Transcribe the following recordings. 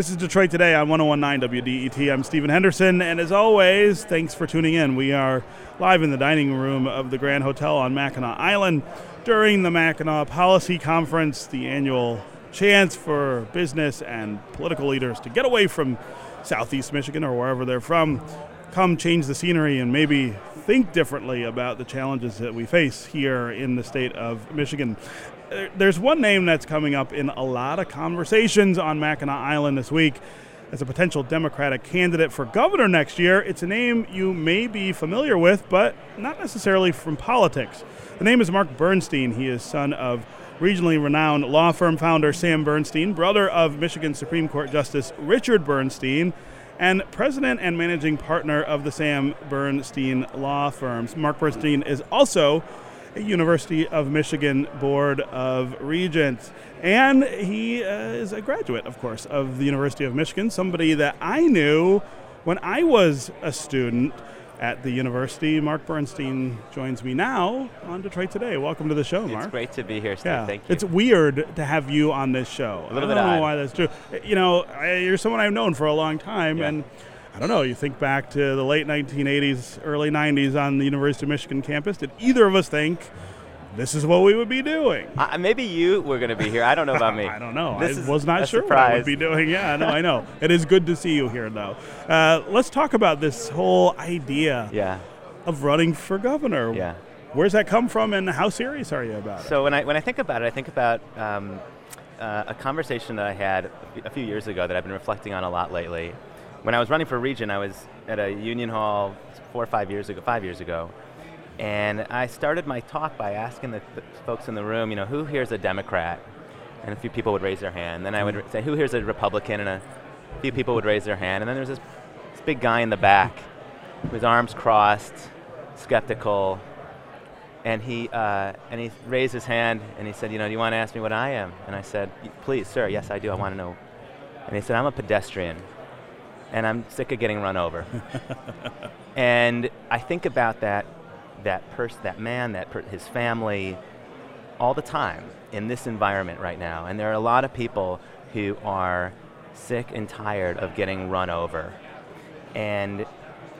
This is Detroit Today on 1019 WDET. I'm Stephen Henderson, and as always, thanks for tuning in. We are live in the dining room of the Grand Hotel on Mackinac Island during the Mackinac Policy Conference, the annual chance for business and political leaders to get away from Southeast Michigan or wherever they're from, come change the scenery, and maybe think differently about the challenges that we face here in the state of Michigan there's one name that's coming up in a lot of conversations on Mackinac Island this week as a potential Democratic candidate for governor next year. It's a name you may be familiar with, but not necessarily from politics. The name is Mark Bernstein. He is son of regionally renowned law firm founder Sam Bernstein, brother of Michigan Supreme Court Justice Richard Bernstein, and president and managing partner of the Sam Bernstein law firms. Mark Bernstein is also a University of Michigan Board of Regents. And he uh, is a graduate, of course, of the University of Michigan, somebody that I knew when I was a student at the university. Mark Bernstein joins me now on Detroit Today. Welcome to the show, Mark. It's great to be here, Steve. Yeah. Thank you. It's weird to have you on this show. A little I don't know odd. why that's true. You know, I, you're someone I've known for a long time, Yeah. and I don't know. You think back to the late 1980s, early 90s on the University of Michigan campus. Did either of us think this is what we would be doing? Uh, maybe you were going to be here. I don't know about me. I don't know. This I was not sure what I would be doing. Yeah, I know. I know. It is good to see you here, though. Uh, let's talk about this whole idea Yeah, of running for governor. yeah. Where's that come from, and how serious are you about it? So when I when I think about it, I think about um, uh, a conversation that I had a few years ago that I've been reflecting on a lot lately. When I was running for regent, I was at a union hall four or five years ago, five years ago, and I started my talk by asking the, the folks in the room, you know, who here's a Democrat? And a few people would raise their hand. Then I would say, who here's a Republican? And a few people would raise their hand. And then there was this, this big guy in the back, with arms crossed, skeptical, and he uh, and he raised his hand and he said, you know, do you want to ask me what I am? And I said, please, sir, yes, I do. I want to know. And he said, I'm a pedestrian, and I'm sick of getting run over. and I think about that that person, that man, that per- his family, all the time in this environment right now. And there are a lot of people who are sick and tired of getting run over, and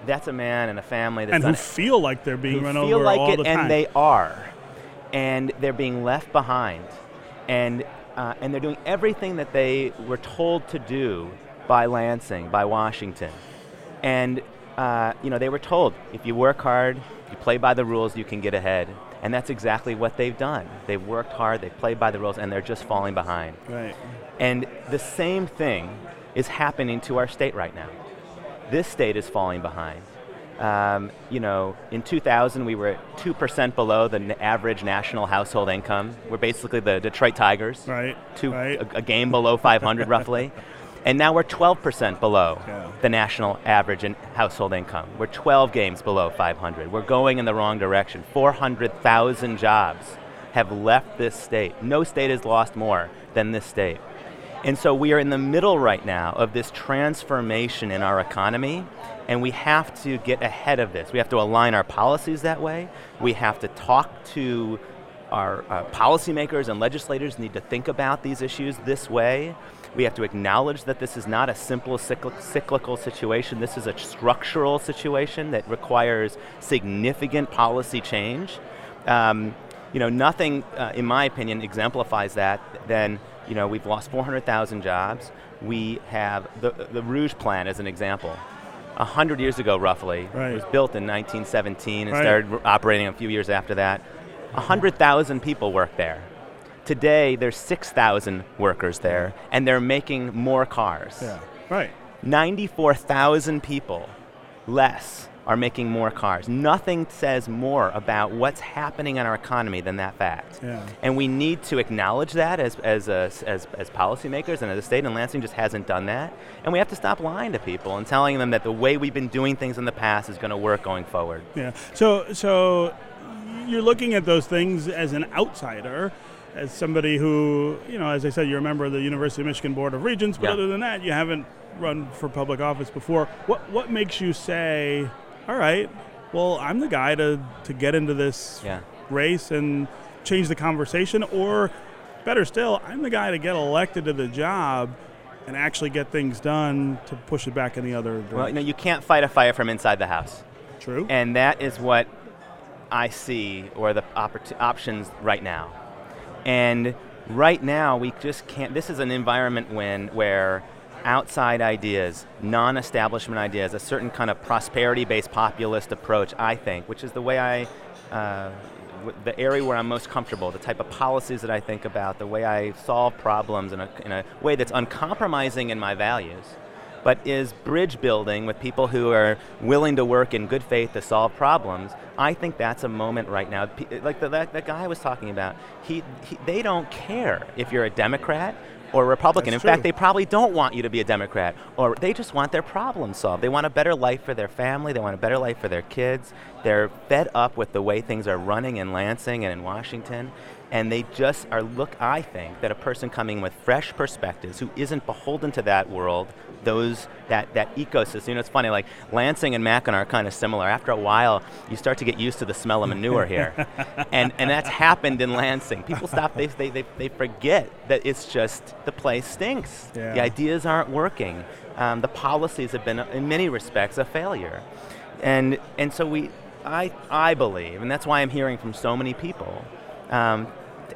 that's a man and a family that's and who feel like they're being who run feel over like all it, the time. and they are, and they're being left behind, and uh, and they're doing everything that they were told to do by Lansing, by Washington, and uh, you know they were told if you work hard, you play by the rules, you can get ahead, and that's exactly what they've done. They've worked hard, they've played by the rules, and they're just falling behind. right. And the same thing is happening to our state right now. This state is falling behind. Um, you know, in 2000, we were 2% below the n- average national household income. We're basically the Detroit Tigers, Right. two, right. a, a game below 500 roughly. And now we're 12% below Yeah. the national average in household income. We're 12 games below 500. We're going in the wrong direction. 400,000 jobs have left this state. No state has lost more than this state. And so we are in the middle right now of this transformation in our economy, and we have to get ahead of this. We have to align our policies that way. We have to talk to our uh, policymakers and legislators need to think about these issues this way. We have to acknowledge that this is not a simple cyclic- cyclical situation. This is a structural situation that requires significant policy change. Um, you know, nothing, uh, in my opinion, exemplifies that than, you know, we've lost 400,000 jobs. We have the, the Rouge Plant as an example. A hundred years ago, roughly, Right. it was built in 1917 and Right. started operating a few years after that. A hundred thousand people work there. Today, there's 6,000 workers there, and they're making more cars. Yeah. Right. 94,000 people less are making more cars. Nothing says more about what's happening in our economy than that fact. Yeah. And we need to acknowledge that as, as, a, as, as policymakers and as a state, and Lansing just hasn't done that. And we have to stop lying to people and telling them that the way we've been doing things in the past is going to work going forward. Yeah. So so you're looking at those things as an outsider, as somebody who, you know, as I said, you're a member of the University of Michigan Board of Regents, but Yeah. other than that, you haven't run for public office before. What what makes you say, all right, well, I'm the guy to to get into this Yeah. race and change the conversation, or better still, I'm the guy to get elected to the job and actually get things done to push it back in the other direction. Well, you know, you can't fight a fire from inside the house. True. And that is what I see or the oppor- options right now. And right now, we just can't. This is an environment when where outside ideas, non-establishment ideas, a certain kind of prosperity-based populist approach, I think, which is the way I, uh, the area where I'm most comfortable, the type of policies that I think about, the way I solve problems in a, in a way that's uncompromising in my values, but is bridge building with people who are willing to work in good faith to solve problems. I think that's a moment right now. Like the, that, that guy I was talking about, he, he, they don't care if you're a Democrat or a Republican. That's in fact, they probably don't want you to be a Democrat, or they just want their problem solved. They want a better life for their family, they want a better life for their kids. They're fed up with the way things are running in Lansing and in Washington, and they just are look I think that a person coming with fresh perspectives who isn't beholden to that world, those that that ecosystem. You know, it's funny like Lansing and Mackinac are kind of similar. After a while, you start to get used to the smell of manure here. and and that's happened in Lansing. People stop they, they, they, they forget that it's just the place stinks. Yeah. The ideas aren't working. Um, the policies have been in many respects a failure. And and so we I I believe, and that's why I'm hearing from so many people um,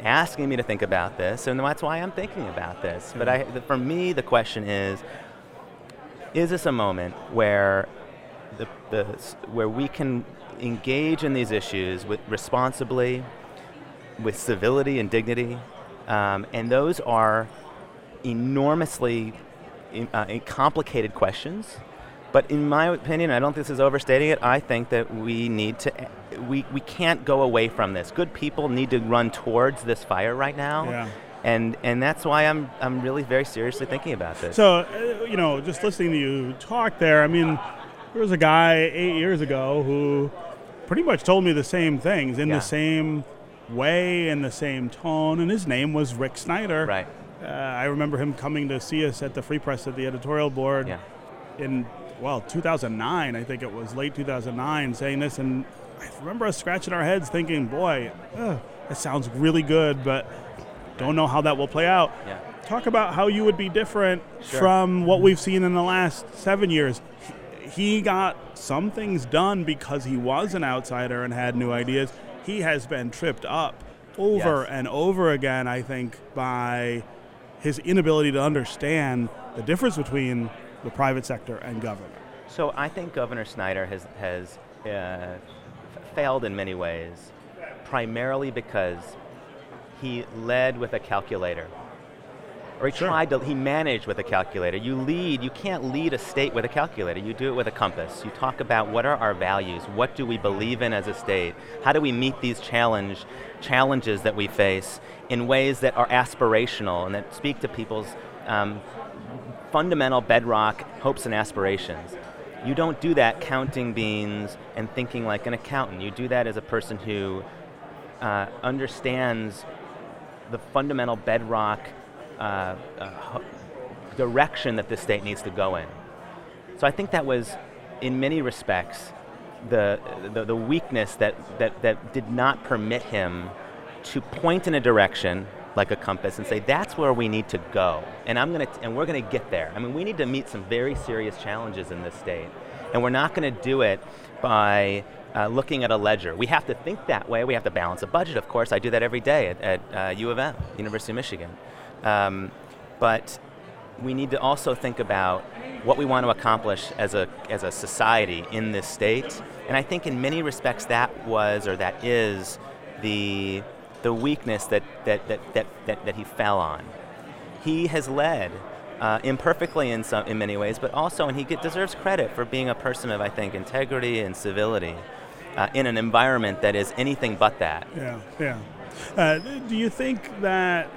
asking me to think about this, and that's why I'm thinking about this. But I, for me, the question is: Is this a moment where the, the where we can engage in these issues with responsibly, with civility and dignity, um, and those are enormously uh, complicated questions. But in my opinion, I don't think this is overstating it. I think that we need to, we, we can't go away from this. Good people need to run towards this fire right now. Yeah. And, and that's why I'm, I'm really very seriously thinking about this. So, uh, you know, just listening to you talk there, I mean, there was a guy eight years ago who pretty much told me the same things in Yeah. the same way, in the same tone, and his name was Rick Snyder. right. Uh, I remember him coming to see us at the Free Press at the editorial board Yeah. in, well, 2009, I think it was late 2009, saying this, and I remember us scratching our heads thinking, boy, uh, that sounds really good, but don't know how that will play out. Yeah. Talk about how you would be different Sure. from what we've seen in the last seven years. He got some things done because he was an outsider and had new ideas. He has been tripped up over Yes. and over again, I think, by his inability to understand the difference between the private sector and government. So I think Governor Snyder has, has uh, failed in many ways, primarily because he led with a calculator. Or he Sure. tried to, he managed with a calculator. You lead, you can't lead a state with a calculator. You do it with a compass. You talk about what are our values? What do we believe in as a state? How do we meet these challenge, challenges that we face in ways that are aspirational and that speak to people's um, fundamental bedrock hopes and aspirations. You don't do that counting beans and thinking like an accountant. You do that as a person who uh, understands the fundamental bedrock uh, uh, direction that the state needs to go in. So I think that was, in many respects, the, the, the weakness that, that, that did not permit him to point in a direction like a compass and say that's where we need to go. And i'm going to and we're going to get there. I mean we need to meet some very serious challenges in this state. And we're not going to do it by uh, looking at a ledger. We have to think that way. We have to balance a budget of course. I do that every day at, at uh, u of m university of michigan. Um, but we need to also think about what we want to accomplish as a, as a society in this state. And I think in many respects that was or that is the, the weakness that, that, that, that, that, that he fell on. He has led uh, imperfectly in, some, in many ways, but also, and he get, deserves credit for being a person of, I think, integrity and civility uh, in an environment that is anything but that. Yeah, yeah. Uh, do you think that,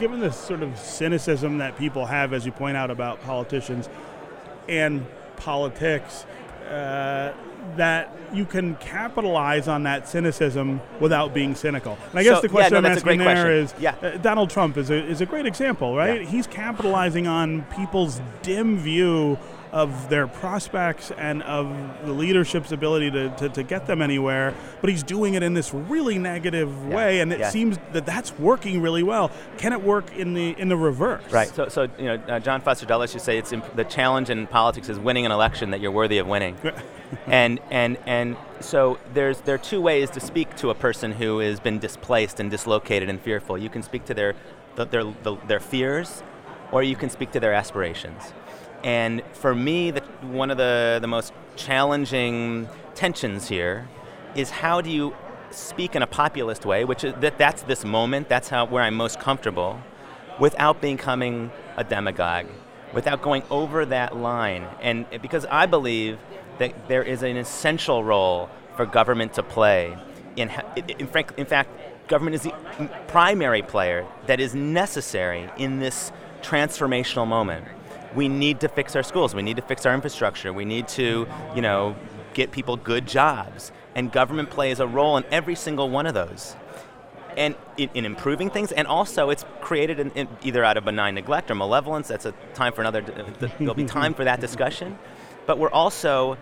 given the sort of cynicism that people have, as you point out about politicians and politics, uh, that you can capitalize on that cynicism without being cynical? And I guess So- the yeah, question no, I'm asking there question. is, Yeah. uh, Donald Trump is a, is a great example, right? Yeah. He's capitalizing on people's dim view of their prospects and of the leadership's ability to, to, to get them anywhere, but he's doing it in this really negative Yeah. way, and it Yeah. seems that that's working really well. Can it work in the in the reverse? Right. So, so you know, uh, John Foster Dulles to say it's imp- the challenge in politics is winning an election that you're worthy of winning. and and and so there's there are two ways to speak to a person who has been displaced and dislocated and fearful. You can speak to their the, their the, their fears, or you can speak to their aspirations. And for me, the, one of the the most challenging tensions here is how do you speak in a populist way, which is that that's this moment, that's how where I'm most comfortable, without becoming a demagogue, without going over that line. And because I believe that there is an essential role for government to play in, in, frank, in fact, government is the primary player that is necessary in this transformational moment. We need to fix our schools. We need to fix our infrastructure. We need to, you know, get people good jobs. And government plays a role in every single one of those and in, in improving things, and also it's created in, in either out of benign neglect or malevolence. That's a time for another. Uh, there'll be time for that discussion, but we're also,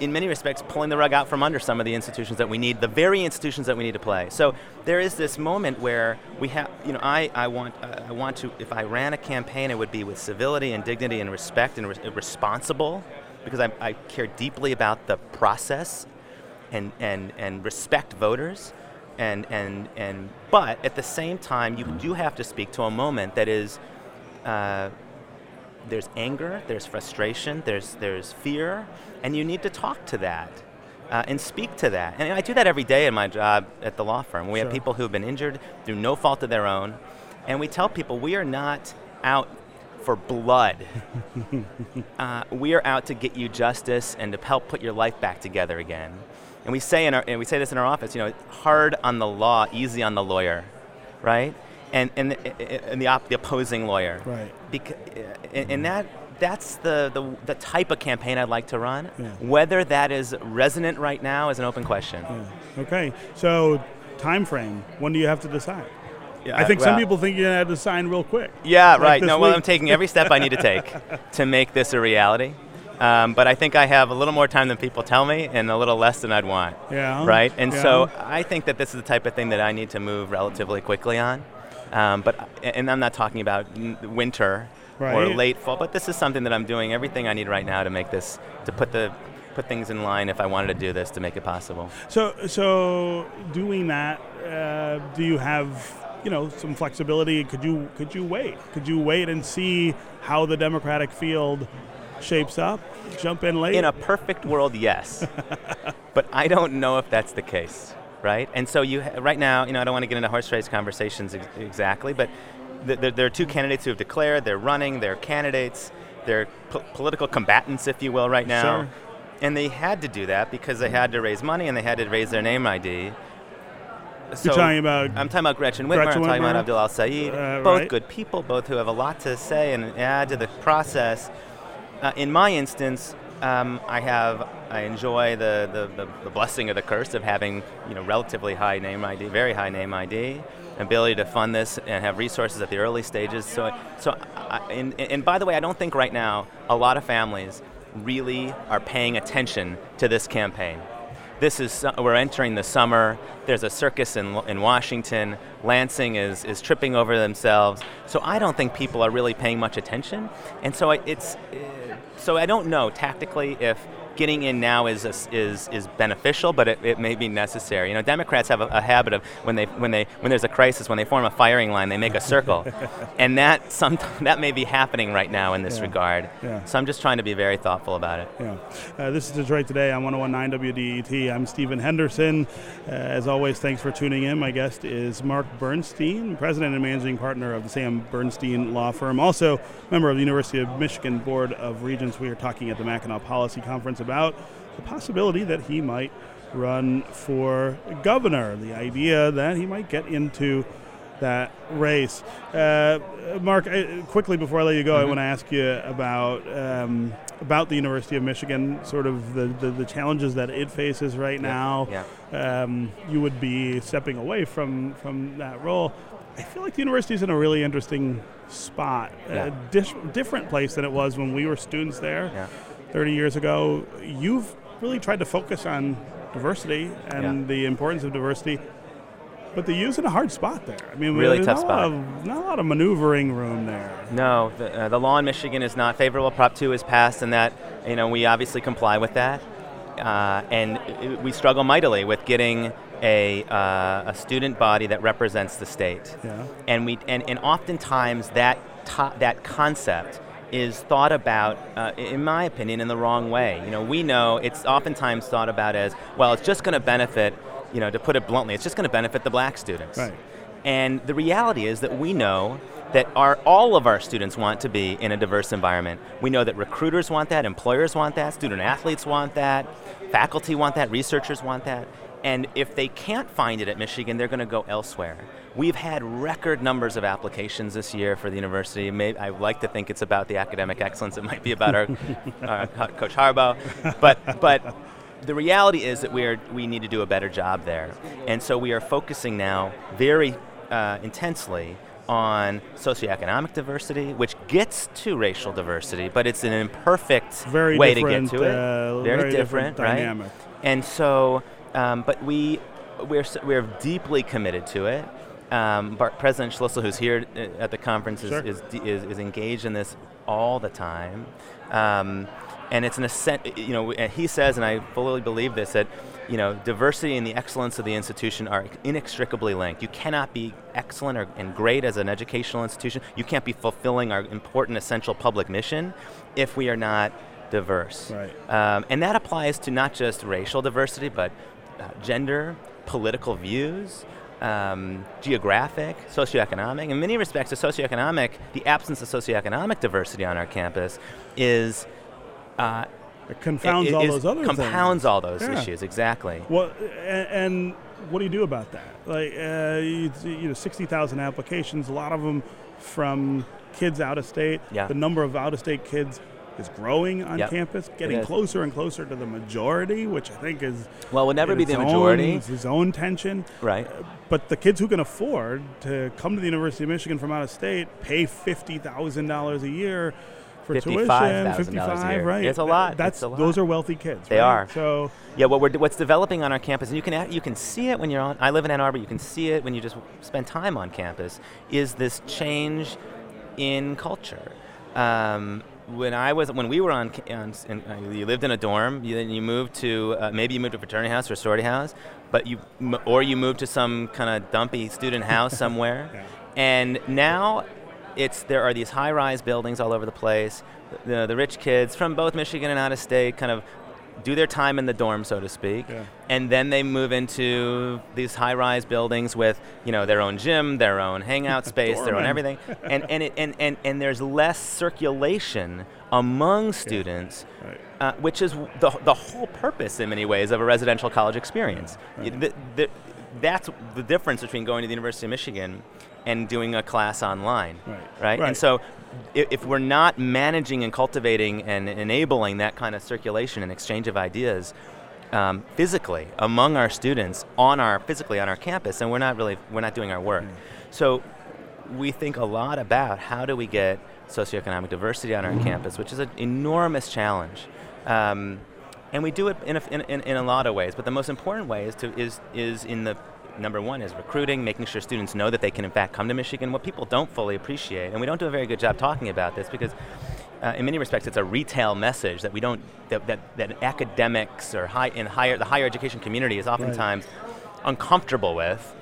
in many respects, pulling the rug out from under some of the institutions that we need, the very institutions that we need to play. So there is this moment where we have, you know, I, I want, uh, I want to. If I ran a campaign, it would be with civility and dignity and respect and re- responsible, because I, I care deeply about the process, and and and respect voters and and and but at the same time you do have to speak to a moment that is uh, there's anger there's frustration there's there's fear and you need to talk to that uh, and speak to that and i do that every day in my job at the law firm we Sure. have people who've been injured through no fault of their own and we tell people we are not out for blood uh, we are out to get you justice and to help put your life back together again. And we say in our, and we say this in our office, you know, hard on the law, easy on the lawyer, right? And and, and the, op, the opposing lawyer, Right. Because, and, and that that's the, the the type of campaign I'd like to run. Yeah. Whether that is resonant right now is an open question. Yeah. Okay. So, time frame. When do you have to decide? Yeah, I think some people think you're gonna have to sign real quick. Yeah, Like right. No, well. I'm taking every step I need to take to make this a reality. Um, but I think I have a little more time than people tell me and a little less than I'd want. Yeah. Right? And Yeah. so I think that this is the type of thing that I need to move relatively quickly on. Um, but and I'm not talking about winter or late fall, but this is something that I'm doing everything I need right now to make this to put the put things in line if I wanted to do this to make it possible. So, so doing that, uh, do you have, you know, some flexibility? Could you could you wait? Could you wait and see how the Democratic field shapes up? Jump in late. In a perfect world, yes. but I don't know if that's the case, right? And so you right now, you know, I don't want to get into horse race conversations ex- exactly, but th- there, there are two candidates who have declared. They're running. They're candidates. They're po- political combatants, if you will, right now. Sure. And they had to do that because they had to raise money and they had to raise their name ID. So You're talking about I'm talking about Gretchen Whitmer. Gretchen I'm talking Whitmer. about Abdul El-Sayed. Uh, both right. good people, both who have a lot to say and add to the process. Uh, in my instance, um, I have I enjoy the, the, the, the blessing or the curse of having you know relatively high name ID, very high name ID, ability to fund this and have resources at the early stages. So so I, and, and by the way, I don't think right now a lot of families really are paying attention to this campaign. This is we're entering the summer. There's a circus in, in Washington. Lansing is, is tripping over themselves. So I don't think people are really paying much attention. And so I, it's uh, so I don't know tactically if getting in now is is is beneficial, but it, it may be necessary. You know, Democrats have a, a habit of when they when they when there's a crisis, when they form a firing line, they make a circle, and that some that may be happening right now in this Yeah. regard. Yeah. So I'm just trying to be very thoughtful about it. Yeah. Uh, this is Detroit Today on 1019 WDET. I'm Stephen Henderson. Uh, as always, thanks for tuning in. My guest is Mark Bernstein, president and managing partner of the Sam Bernstein Law Firm, also member of the University of Michigan Board of Regents. We are talking at the Mackinac Policy Conference about the possibility that he might run for governor, the idea that he might get into that race. Uh, Mark, I, quickly before I let you go, I Mhm. want to ask you about um, about the University of Michigan, sort of the, the, the challenges that it faces right now. Yeah. Um, you would be stepping away from from that role. I feel like the university is in a really interesting spot, Yeah. a dis- different place than it was when we were students there Yeah. 30 years ago. You've really tried to focus on diversity and Yeah. the importance of diversity, but the U's in a hard spot there. I mean, Really tough not A spot. of, not a lot of maneuvering room there. No, the, uh, the law in Michigan is not favorable. Prop 2 is passed, and that, you know, we obviously comply with that. Uh, and we struggle mightily with getting a, uh, a student body that represents the state. Yeah. And, we, and, and oftentimes that, that concept is thought about, uh, in my opinion, in the wrong way. You know, we know it's oftentimes thought about as, well, it's just going to benefit, you know, to put it bluntly, it's just going to benefit the black students. Right. And the reality is that we know that our, all of our students want to be in a diverse environment. We know that recruiters want that, employers want that, student athletes want that, faculty want that, researchers want that. And if they can't find it at Michigan, they're going to go elsewhere. We've had record numbers of applications this year for the university. May I like to think it's about the academic excellence. It might be about our, our Coach Harbaugh, but but the reality is that we are we need to do a better job there, and so we are focusing now very uh, intensely on socioeconomic diversity, which gets to racial diversity, but it's an imperfect Very way to get to it. uh, very, very different right? dynamic. And so, um, but we we're we're deeply committed to it. Um, President Schlissel, who's here uh, at the conference, is, Sure. is, is, is engaged in this all the time. Um, and it's an ascent, you know, he says, and I fully believe this, that, you know, diversity and the excellence of the institution are inextricably linked. You cannot be excellent or, and great as an educational institution. You can't be fulfilling our important essential public mission if we are not diverse. Right. Um, and that applies to not just racial diversity, but uh, gender, political views, um, geographic, socioeconomic. In many respects, the socioeconomic, the absence of socioeconomic diversity on our campus is. Uh, It confounds i- all those other compounds things. all those Yeah. issues exactly. Well, and, and what do you do about that? Like, uh, you, you know, 60,000 applications, a lot of them from kids out of state. Yeah. The number of out of state kids is growing on Yep. campus, getting closer and closer to the majority, which I think is. Well, will never be the own- majority, its his own tension. right? But the kids who can afford to come to the University of Michigan from out of state pay $50,000 a year for tuition. $55,000 a 55, year. right? It's a lot. That's a lot. those are wealthy kids. They right? are. So Yeah, what we're, what's developing on our campus, and you can you can see it when you're on. I live in Ann Arbor. You can see it when you just spend time on campus. Is this change in culture? Um, when I was when we were on, on in, uh, you lived in a dorm. You, then you moved to uh, maybe you moved to a fraternity house or a sorority house, but you or you moved to some kind of dumpy student house somewhere. Yeah. And now it's there are these high-rise buildings all over the place. The, the rich kids from both Michigan and out of state kind of do their time in the dorm, so to speak, Yeah. and then they move into these high-rise buildings with you know their own gym, their own hangout space, their own everything, and and, it, and and and there's less circulation among students. Right. Uh, which is the, the whole purpose, in many ways, of a residential college experience. Right. Y- th- th- that's the difference between going to the University of Michigan and doing a class online. Right. Right? Right. And so, if, we're not managing and cultivating and enabling that kind of circulation and exchange of ideas um, physically among our students on our physically on our campus, then we're not really we're not doing our work. So, we think a lot about how do we get socioeconomic diversity on our campus, which is an enormous challenge. Um, and we do it in a, in, in, in a lot of ways, but the most important way is, to, is, is in the number one is recruiting, making sure students know that they can in fact come to Michigan. What people don't fully appreciate, and we don't do a very good job talking about this because uh, in many respects it's a retail message that we don't, that, that, that academics or high, in higher, the higher education community is oftentimes uncomfortable with,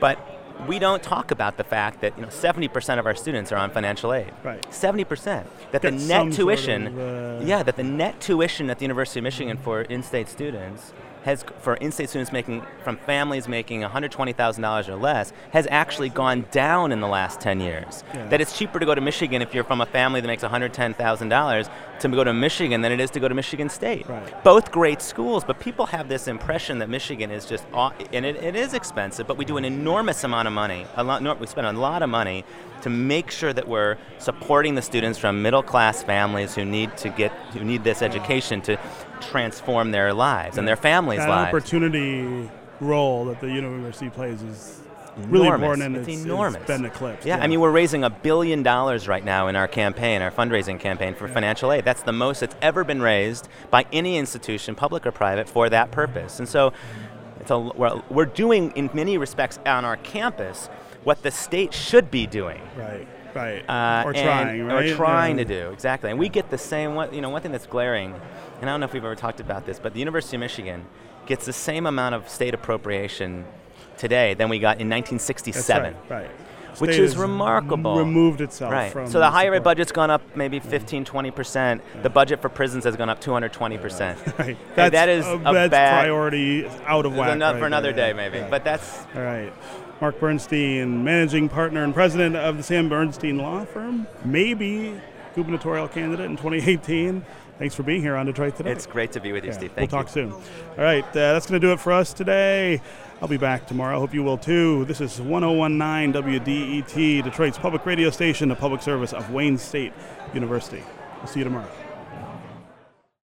but we don't talk about the fact that you know 70% of our students are on financial aid. Right. 70%. That the Get net sort tuition, of, uh, yeah, that the net tuition at the University of Michigan for in-state students has for in-state students making from families making $120,000 or less has actually gone down in the last 10 years. Yeah. That it's cheaper to go to Michigan if you're from a family that makes $110,000 to go to Michigan than it is to go to Michigan State. Right. Both great schools, but people have this impression that Michigan is just, and it, it is expensive, but we do an enormous amount of money. A lot, we spend a lot of money to make sure that we're supporting the students from middle class families who need to get, who need this education to transform their lives and their families' that lives. opportunity role that the university plays is really enormous. important, and it's, it's, enormous. it's been eclipsed. Yeah, I mean, we're raising a billion dollars right now in our campaign, our fundraising campaign for financial aid. That's the most that's ever been raised by any institution, public or private, for that purpose. And so, it's a, we're, we're doing, in many respects, on our campus what the state should be doing. right, right, Uh, or and- trying, right? Or trying Yeah. to do exactly, and we get the same. One, you know, one thing that's glaring, and I don't know if we've ever talked about this, but the University of Michigan gets the same amount of state appropriation today than we got in That's 1967. right, right. Which is remarkable. Removed itself Right. from So the higher ed budget's gone up maybe 15, 20 percent. The budget for prisons has gone up 220 percent. Right. And that is a, a that's bad- priority out of whack. Right for another there, day, yeah, maybe. yeah. But that's All right. Mark Bernstein, managing partner and president of the Sam Bernstein Law Firm, maybe gubernatorial candidate in 2018. Thanks for being here on Detroit Today. it's great to be with you, Yeah, Steve. we'll Thank talk soon. All right, uh, that's going to do it for us today. I'll be back tomorrow. I hope you will too. This is 1019 WDET, Detroit's public radio station, the public service of Wayne State University. We'll see you tomorrow.